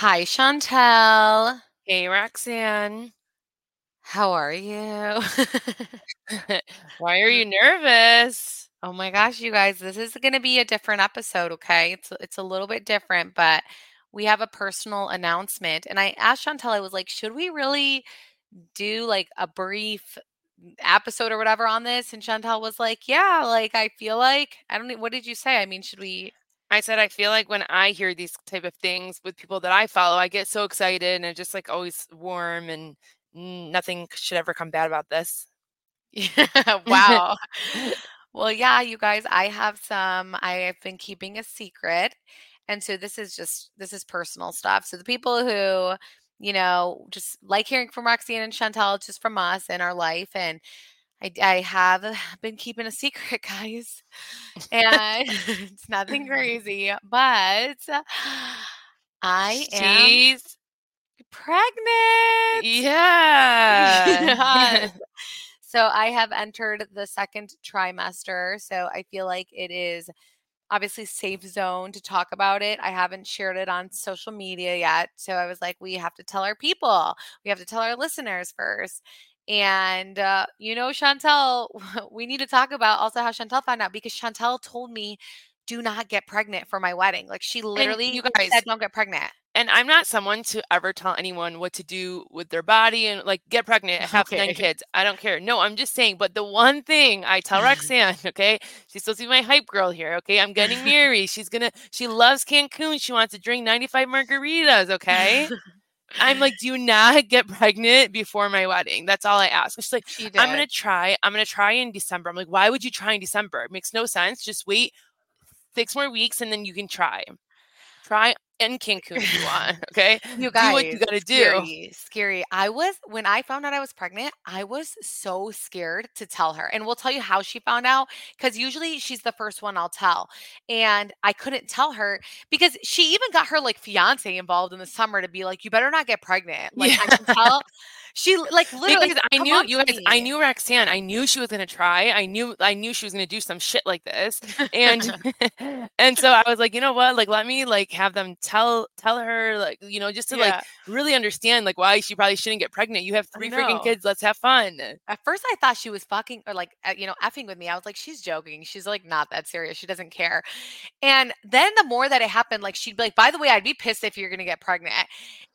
Hi, Chantel. Hey, Roxanne. How are you? Why are you nervous? oh my gosh, you guys, this is going to be a different episode, okay? It's it's a little bit different, but we have a personal announcement. And I asked Chantel, I was like, should we really do like a brief episode or whatever on this? And Chantel was like, yeah, like I feel like I don't know. What did you say? I mean, should we? I said I feel like when I hear these type of things with people that I follow, I get so excited and it's just like always warm and nothing should ever come bad about this. Yeah, wow. well, yeah, you guys, I have some, I have been keeping a secret. And so this is just, this is personal stuff. So the people who, you know, just like hearing from Roxanne and Chantel, just from us and our life. And I, I have been keeping a secret, guys. And it's nothing crazy, but I am She's pregnant. yeah. So I have entered the second trimester. So I feel like it is obviously safe zone to talk about it. I haven't shared it on social media yet. So I was like, we have to tell our people. We have to tell our listeners first. And uh, you know, Chantel, we need to talk about also how Chantel found out because Chantel told me, do not get pregnant for my wedding. Like she literally you guys- said, don't get pregnant. and I'm not someone to ever tell anyone what to do with their body and like get pregnant, have Okay. nine kids. I don't care. No, I'm just saying. But the one thing I tell Roxanne, okay, she's supposed to be my hype girl here. Okay, I'm getting married. She's gonna. She loves Cancun. She wants to drink 95 margaritas. Okay. I'm like, do not get pregnant before my wedding. That's all I ask. She's like, She. I'm gonna try. I'm gonna try in December. I'm like, why would you try in December? It makes no sense. Just wait six more weeks and then you can try. Try in Cancun if you want. Okay. You do what you gotta do. Scary, scary. I was when I found out I was pregnant. I was so scared to tell her, and we'll tell you how she found out. Because usually she's the first one I'll tell, and I couldn't tell her because she even got her like fiance involved in the summer to be like, "You better not get pregnant." Like I can tell. She like literally. Because I knew you guys, I knew Roxanne. I knew she was gonna try. I knew I knew she was gonna do some shit like this. And and so I was like, you know what? Like let me like have them tell tell her like, you know, just to like really understand like why she probably shouldn't get pregnant. You have three freaking kids. Let's have fun. At first, I thought she was fucking or like, you know, effing with me. I was like, she's joking. She's like, not that serious. She doesn't care. And then the more that it happened, like, she'd be like, by the way, I'd be pissed if you're going to get pregnant.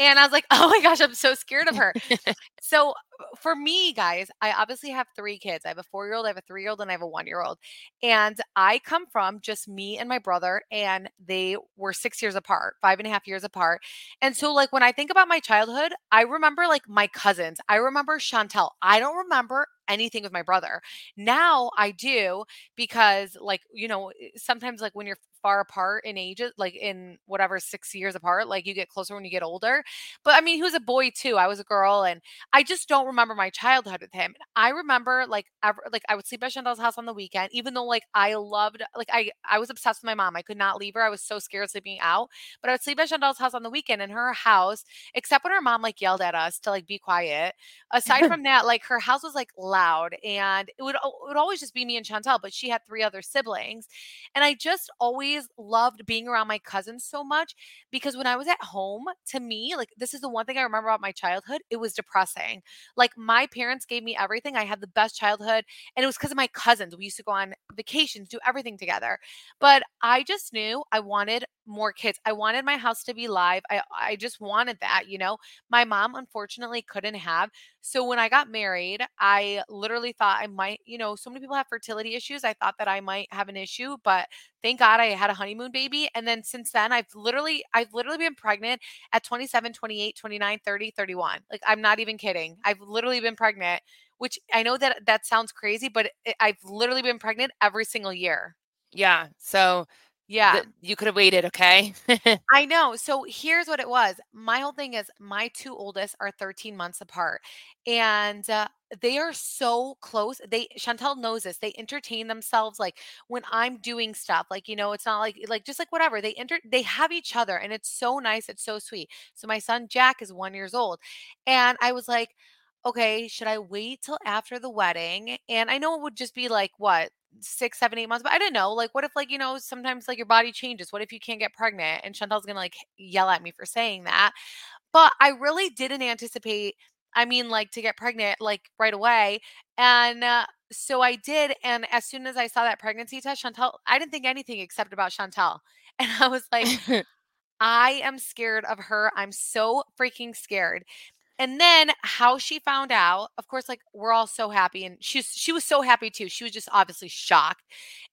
And I was like, oh my gosh, I'm so scared of her. so for me, guys, I obviously have three kids. I have a four year old, I have a three year old, and I have a one year old. And I come from just me and my brother, and they were six years apart, five and a half years apart. And so, like, when I think about my childhood, I remember like my cousins. I remember Chantel. I don't remember anything with my brother. Now I do because, like, you know, eh, sometimes, like, when you're far apart in ages, like in whatever six years apart, like you get closer when you get older. But I mean, he was a boy too. I was a girl, and I just don't remember my childhood with him. I remember like ever, like I would sleep at Chantel's house on the weekend, even though like I loved, like I I was obsessed with my mom. I could not leave her. I was so scared of sleeping out. But I would sleep at Chantel's house on the weekend in her house, except when her mom like yelled at us to like be quiet. Aside from that, like her house was like loud, and it would it would always just be me and Chantel. But she had three other siblings, and I just always loved being around my cousins so much because when I was at home, to me, like this is the one thing I remember about my childhood, it was depressing. Like my parents gave me everything. I had the best childhood, and it was because of my cousins. We used to go on vacations, do everything together. But I just knew I wanted more kids. I wanted my house to be live. I I just wanted that, you know. My mom unfortunately couldn't have. So when I got married, I literally thought I might, you know, so many people have fertility issues. I thought that I might have an issue, but thank God I had a honeymoon baby. And then since then, I've literally I've literally been pregnant at 27, 28, 29, 30, 31. Like I'm not even kidding. I've literally been pregnant, which I know that that sounds crazy, but I've literally been pregnant every single year. Yeah. So Yeah. You could have waited, okay? I know. So here's what it was. My whole thing is my two oldest are 13 months apart and uh, they are so close. They Chantel knows this. They entertain themselves like when I'm doing stuff. Like, you know, it's not like like just like whatever. They enter they have each other and it's so nice. It's so sweet. So my son Jack is 1 years old. And I was like, okay, should I wait till after the wedding? And I know it would just be like what six, seven, eight months, but I don't know. Like, what if, like, you know, sometimes like your body changes? What if you can't get pregnant? And Chantel's gonna like yell at me for saying that. But I really didn't anticipate, I mean, like to get pregnant like right away. And uh, so I did. And as soon as I saw that pregnancy test, Chantel, I didn't think anything except about Chantel. And I was like, I am scared of her. I'm so freaking scared. And then how she found out, of course, like we're all so happy, and she's she was so happy too. She was just obviously shocked,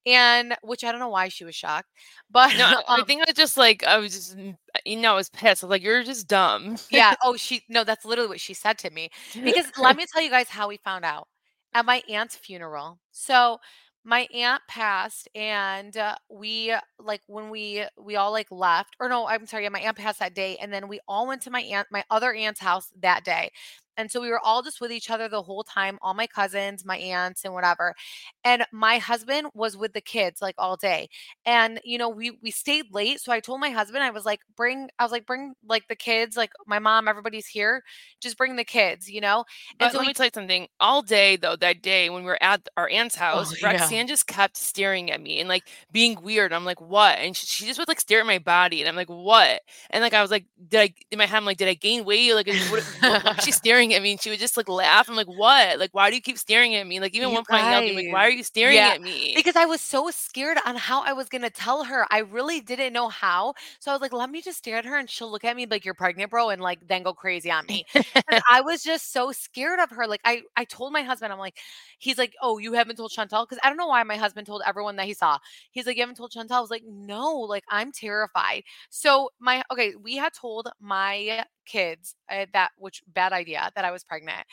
and which I don't know why she was shocked, but no, I um, think I just like I was just mm, you know I was pissed. I was like, you're just dumb. yeah. Oh, she no, that's literally what she said to me. Because let me tell you guys how we found out at my aunt's funeral. So my aunt passed and uh, we like when we we all like left or no i'm sorry yeah, my aunt passed that day and then we all went to my aunt my other aunt's house that day and so we were all just with each other the whole time, all my cousins, my aunts, and whatever. And my husband was with the kids like all day. And you know, we we stayed late. So I told my husband, I was like, bring, I was like, bring like the kids, like my mom, everybody's here. Just bring the kids, you know? And but so let we, me tell you something. All day though, that day when we were at our aunt's oh, house, oh, Roxanne yeah. just kept staring at me and like being weird. I'm like, what? And she, she, just would like stare at my body, and I'm like, what? And like I was like, did I in my head, I'm like, did I gain weight? Like, what, what, what she's staring staring at me and she would just like laugh. I'm like, what? Like, why do you keep staring at me? Like, even you one point, I'll be like, why are you staring yeah. at me? Because I was so scared on how I was gonna tell her. I really didn't know how. So I was like, let me just stare at her and she'll look at me like you're pregnant, bro, and like then go crazy on me. I was just so scared of her. Like I I told my husband, I'm like, he's like, Oh, you haven't told Chantel? Because I don't know why my husband told everyone that he saw. He's like, You haven't told Chantel? I was like, No, like I'm terrified. So my okay, we had told my kids uh, that which bad idea that I was pregnant.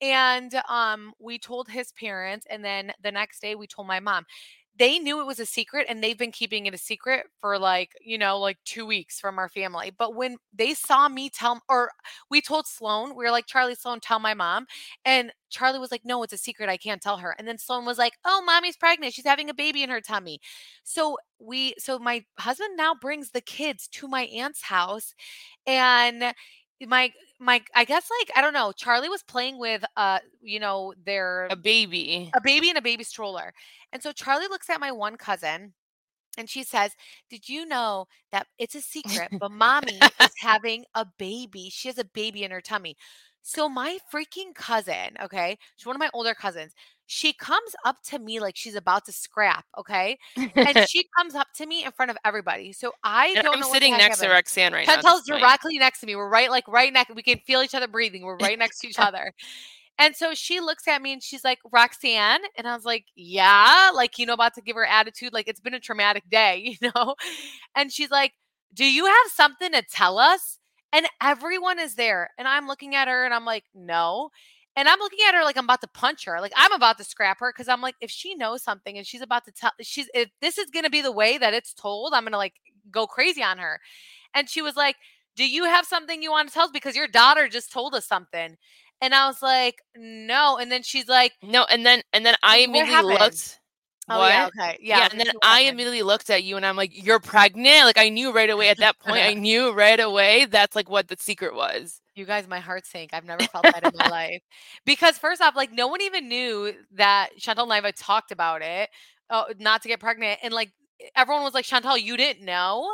And um we told his parents and then the next day we told my mom they knew it was a secret and they've been keeping it a secret for like, you know, like two weeks from our family. But when they saw me tell, or we told Sloan, we were like, Charlie, Sloan, tell my mom. And Charlie was like, no, it's a secret. I can't tell her. And then Sloan was like, oh, mommy's pregnant. She's having a baby in her tummy. So we, so my husband now brings the kids to my aunt's house and my my I guess like I don't know. Charlie was playing with uh you know their a baby, a baby in a baby stroller, and so Charlie looks at my one cousin. And she says, Did you know that it's a secret, but mommy is having a baby? She has a baby in her tummy. So, my freaking cousin, okay, she's one of my older cousins, she comes up to me like she's about to scrap, okay? And she comes up to me in front of everybody. So I and don't I'm know. sitting next to Roxanne right Chantel's now. Chantel's directly next to me. We're right, like right next. We can feel each other breathing. We're right next to each other. And so she looks at me and she's like, Roxanne. And I was like, Yeah, like, you know, about to give her attitude. Like, it's been a traumatic day, you know? And she's like, Do you have something to tell us? And everyone is there. And I'm looking at her and I'm like, No. And I'm looking at her like I'm about to punch her. Like I'm about to scrap her because I'm like, if she knows something and she's about to tell, she's, if this is going to be the way that it's told, I'm going to like go crazy on her. And she was like, Do you have something you want to tell us? Because your daughter just told us something. And I was like, No. And then she's like, No. And then, and then I immediately looked. Oh what? yeah, okay, yeah. yeah and then I immediately looked at you, and I'm like, "You're pregnant!" Like I knew right away at that point. I knew right away that's like what the secret was. You guys, my heart sank. I've never felt that in my life. Because first off, like no one even knew that Chantel and I talked about it, uh, not to get pregnant, and like everyone was like, "Chantel, you didn't know."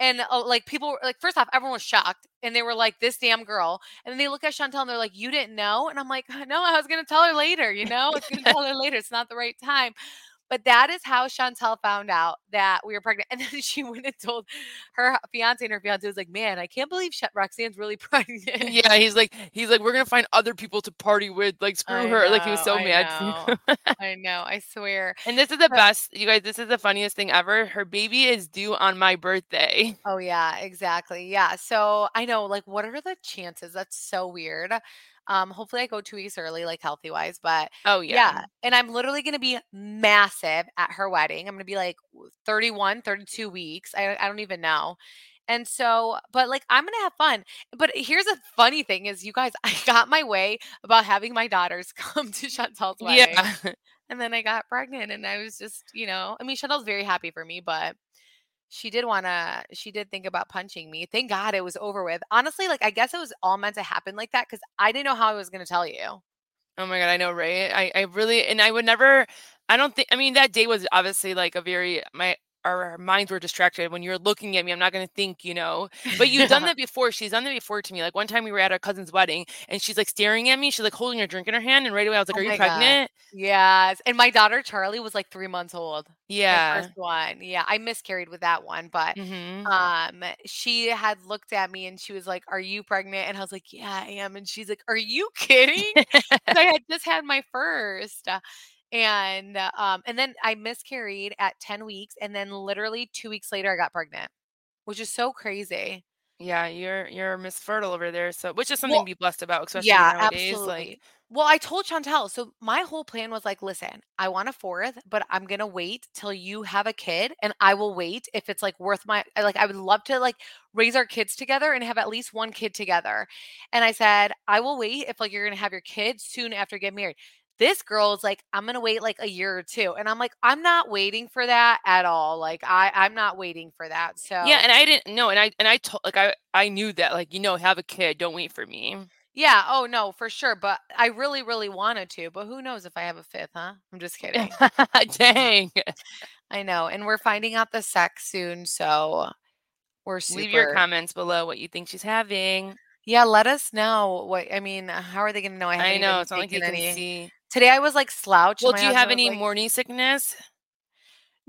And uh, like people were like, first off, everyone was shocked, and they were like, "This damn girl." And then they look at Chantel and they're like, "You didn't know?" And I'm like, "No, I was gonna tell her later. You know, I was gonna tell her later. It's not the right time." But that is how Chantel found out that we were pregnant. And then she went and told her fiance, and her fiance was like, "Man, I can't believe Roxanne's really pregnant." Yeah, he's like, he's like, we're gonna find other people to party with. Like, screw I her. Know, like, he was so I mad. Know. I know. I swear. And this is the best, you guys. This is the funniest thing ever. Her baby is due on my birthday. Oh yeah, exactly. Yeah. So I know. Like, what are the chances? That's so weird. Um, hopefully I go two weeks early, like healthy wise, but Oh yeah. yeah. And I'm literally going to be massive at her wedding. I'm going to be like 31, 32 weeks. I, I don't even know. And so, but like, I'm going to have fun. But here's a funny thing is you guys, I got my way about having my daughters come to Chantel's wedding. Yeah. And then I got pregnant and I was just, you know, I mean, Chantel's very happy for me, but she did want to, she did think about punching me. Thank God it was over with. Honestly, like, I guess it was all meant to happen like that because I didn't know how I was going to tell you. Oh my god, I know, right? I, I really and I would never I don't think I mean that day was obviously like a very my our minds were distracted when you're looking at me. I'm not gonna think, you know. But you've done that before. She's done that before to me. Like one time we were at our cousin's wedding and she's like staring at me. She's like holding her drink in her hand, and right away I was like, Oh Are you God. pregnant? Yes. And my daughter Charlie was like three months old. Yeah. first one. Yeah. I miscarried with that one, but hmm um she had looked at me and she was like, Are you pregnant? And I was like, Yeah, I am. And she's like, Are you kidding?" I had just had my first. And uh, um and then I miscarried at 10 weeks and then literally 2 weeks later I got pregnant, which is so crazy. Yeah, you're you're Miss Fertile over there. So which is something Well, to be blessed about, especially Yeah, nowadays. absolutely. Like Well, I told Chantel, so my whole plan was like, listen, I want a fourth, but I'm gonna wait till you have a kid, and I will wait if it's like worth my like. I would love to like raise our kids together and have at least one kid together. And I said, I will wait if like you're gonna have your kids soon after get married. This girl is like, I'm gonna wait like a year or two, and I'm like, I'm not waiting for that at all. Like, I I'm not waiting for that. So yeah, and I didn't know, and I and I told like I I knew that like you know have a kid, don't wait for me. Yeah, oh no, for sure. But I really, really wanted to. But who knows if I have a fifth, huh? I'm just kidding. Dang. I know. And we're finding out the sex soon, so we're super Leave your comments below what you think she's having. Yeah, let us know what I mean, how are they gonna know I I know it's not like you can any see. Today I was like slouched. Well, do you have any like- morning sickness?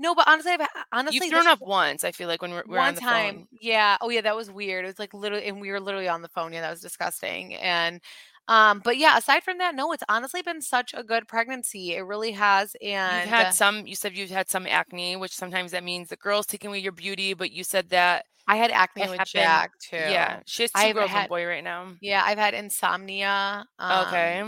No, but honestly, I've, honestly, You've thrown up once. I feel like when we're, we're one on the time. phone. Yeah. Oh yeah, that was weird. It was like literally, and we were literally on the phone. Yeah, that was disgusting. And um, but yeah, aside from that, no, it's honestly been such a good pregnancy. It really has. And You've had some. You said you've had some acne, which sometimes that means the girl's taking away your beauty. But you said that I had acne it with happened- Jack too. yeah, she has 2 I've girls had- a boy right now. Yeah, I've had insomnia. Um, okay.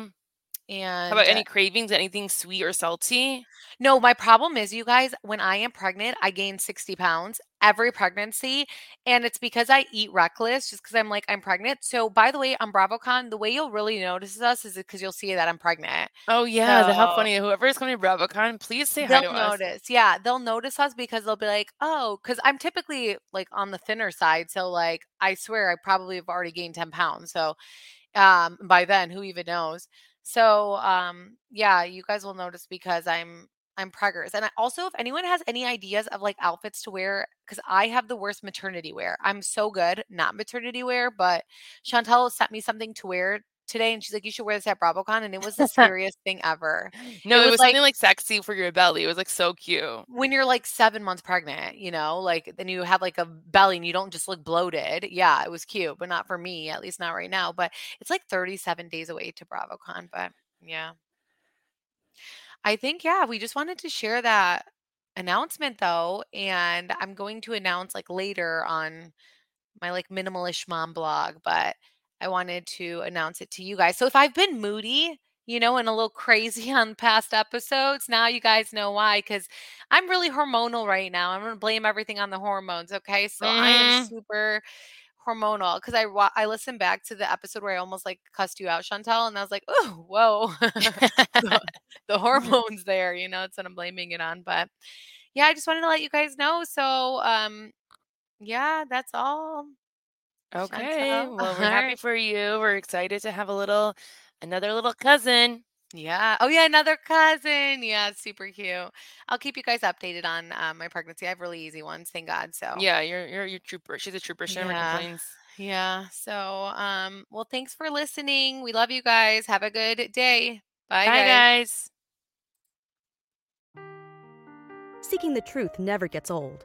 And How about any cravings? Anything sweet or salty? No, my problem is, you guys, when I am pregnant, I gain 60 pounds every pregnancy. And it's because I eat reckless, just because I'm like, I'm pregnant. So, by the way, on BravoCon, the way you'll really notice us is because you'll see that I'm pregnant. Oh yeah, the- how funny! Whoever is coming to BravoCon, please say hi They'll to us. notice. Yeah, they'll notice us because they'll be like, oh, because I'm typically like on the thinner side. So, like, I swear I probably have already gained 10 pounds. So, um, by then, who even knows? So, um, yeah, you guys will notice because I'm I'm preggers. And also, if anyone has any ideas of like outfits to wear, because I have the worst maternity wear. I'm so good, not maternity wear, but Chantel sent me something to wear today, and she's like, "You should wear this at BravoCon," and it was the scariest thing ever. No, It it was was, like- something like sexy for your belly. It was like so cute. when you're like seven months pregnant, you know, like then you have like a belly and you don't just look bloated. Yeah, it was cute, but not for me, at least not right now. But it's like 37 days away to BravoCon. But yeah. I think, yeah, we just wanted to share that announcement though. And I'm going to announce like later on my like minimalish mom blog, but I wanted to announce it to you guys. So if I've been moody, you know, and a little crazy on past episodes, now you guys know why. Because I'm really hormonal right now. I'm going to blame everything on the hormones. Okay. So I am Mhm. super hormonal because I wa- I listened back to the episode where I almost like cussed you out, Chantel, and I was like, oh, whoa, the, the hormones there, you know, that's what I'm blaming it on. But yeah, I just wanted to let you guys know. So, um, yeah, that's all. Okay. Chantel. Well, we're happy Alright. for you. We're excited to have a little, another little cousin. Yeah. Oh, yeah. Another cousin. Yeah. Super cute. I'll keep you guys updated on um, my pregnancy. I have really easy ones. Thank God. So, Yeah, you're you're you're trooper. She's a trooper. She never Yeah. complains. Yeah. So, um, well, thanks for listening. We love you guys. Have a good day. Bye, Bye, guys. guys. Seeking the truth never gets old.